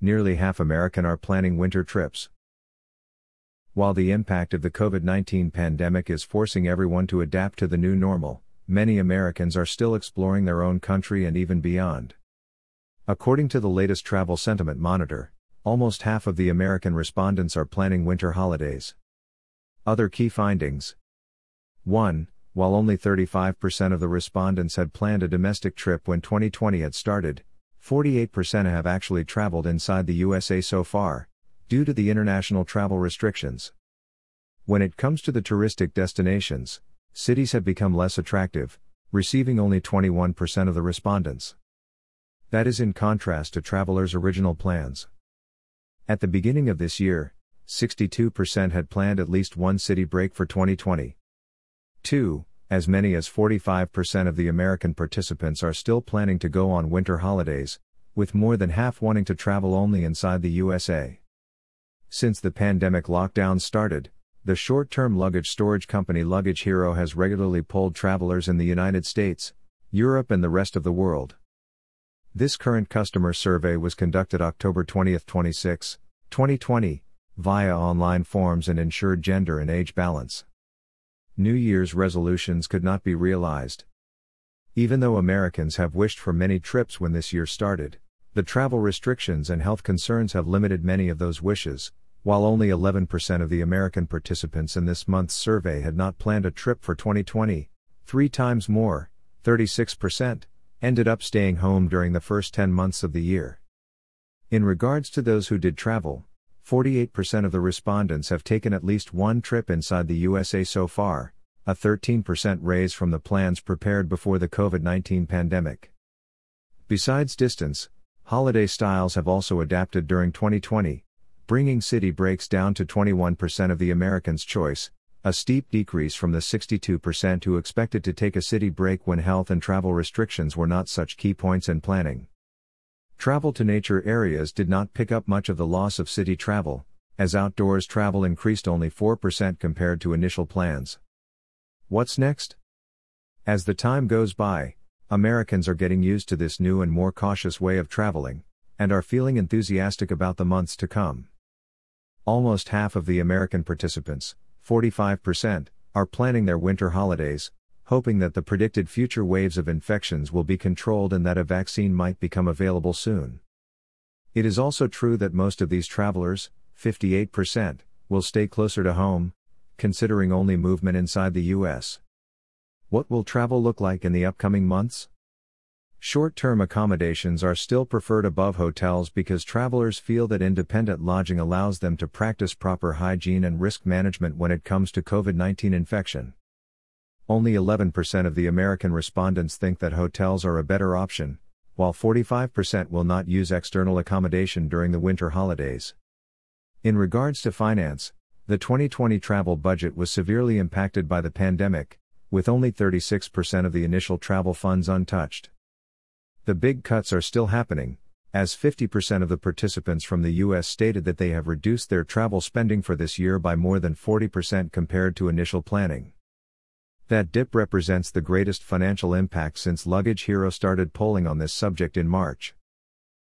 nearly half American are planning winter trips. While the impact of the COVID 19 pandemic is forcing everyone to adapt to the new normal, many Americans are still exploring their own country and even beyond. According to the latest Travel Sentiment Monitor, almost half of the American respondents are planning winter holidays. Other key findings 1. While only 35% of the respondents had planned a domestic trip when 2020 had started, 48% have actually traveled inside the USA so far, due to the international travel restrictions. When it comes to the touristic destinations, cities have become less attractive, receiving only 21% of the respondents. That is in contrast to travelers' original plans. At the beginning of this year, 62% had planned at least one city break for 2020. 2. As many as 45% of the American participants are still planning to go on winter holidays, with more than half wanting to travel only inside the USA. Since the pandemic lockdown started, the short term luggage storage company Luggage Hero has regularly polled travelers in the United States, Europe, and the rest of the world. This current customer survey was conducted October 20, 26, 2020, via online forms and ensured gender and age balance. New Year's resolutions could not be realized. Even though Americans have wished for many trips when this year started, the travel restrictions and health concerns have limited many of those wishes, while only 11% of the American participants in this month's survey had not planned a trip for 2020, three times more, 36%, ended up staying home during the first 10 months of the year. In regards to those who did travel, 48% of the respondents have taken at least one trip inside the USA so far, a 13% raise from the plans prepared before the COVID 19 pandemic. Besides distance, holiday styles have also adapted during 2020, bringing city breaks down to 21% of the Americans' choice, a steep decrease from the 62% who expected to take a city break when health and travel restrictions were not such key points in planning. Travel to nature areas did not pick up much of the loss of city travel, as outdoors travel increased only 4% compared to initial plans. What's next? As the time goes by, Americans are getting used to this new and more cautious way of traveling, and are feeling enthusiastic about the months to come. Almost half of the American participants, 45%, are planning their winter holidays, hoping that the predicted future waves of infections will be controlled and that a vaccine might become available soon. It is also true that most of these travelers, 58%, will stay closer to home, considering only movement inside the U.S. What will travel look like in the upcoming months? Short term accommodations are still preferred above hotels because travelers feel that independent lodging allows them to practice proper hygiene and risk management when it comes to COVID 19 infection. Only 11% of the American respondents think that hotels are a better option, while 45% will not use external accommodation during the winter holidays. In regards to finance, the 2020 travel budget was severely impacted by the pandemic, with only 36% of the initial travel funds untouched. The big cuts are still happening, as 50% of the participants from the US stated that they have reduced their travel spending for this year by more than 40% compared to initial planning. That dip represents the greatest financial impact since Luggage Hero started polling on this subject in March.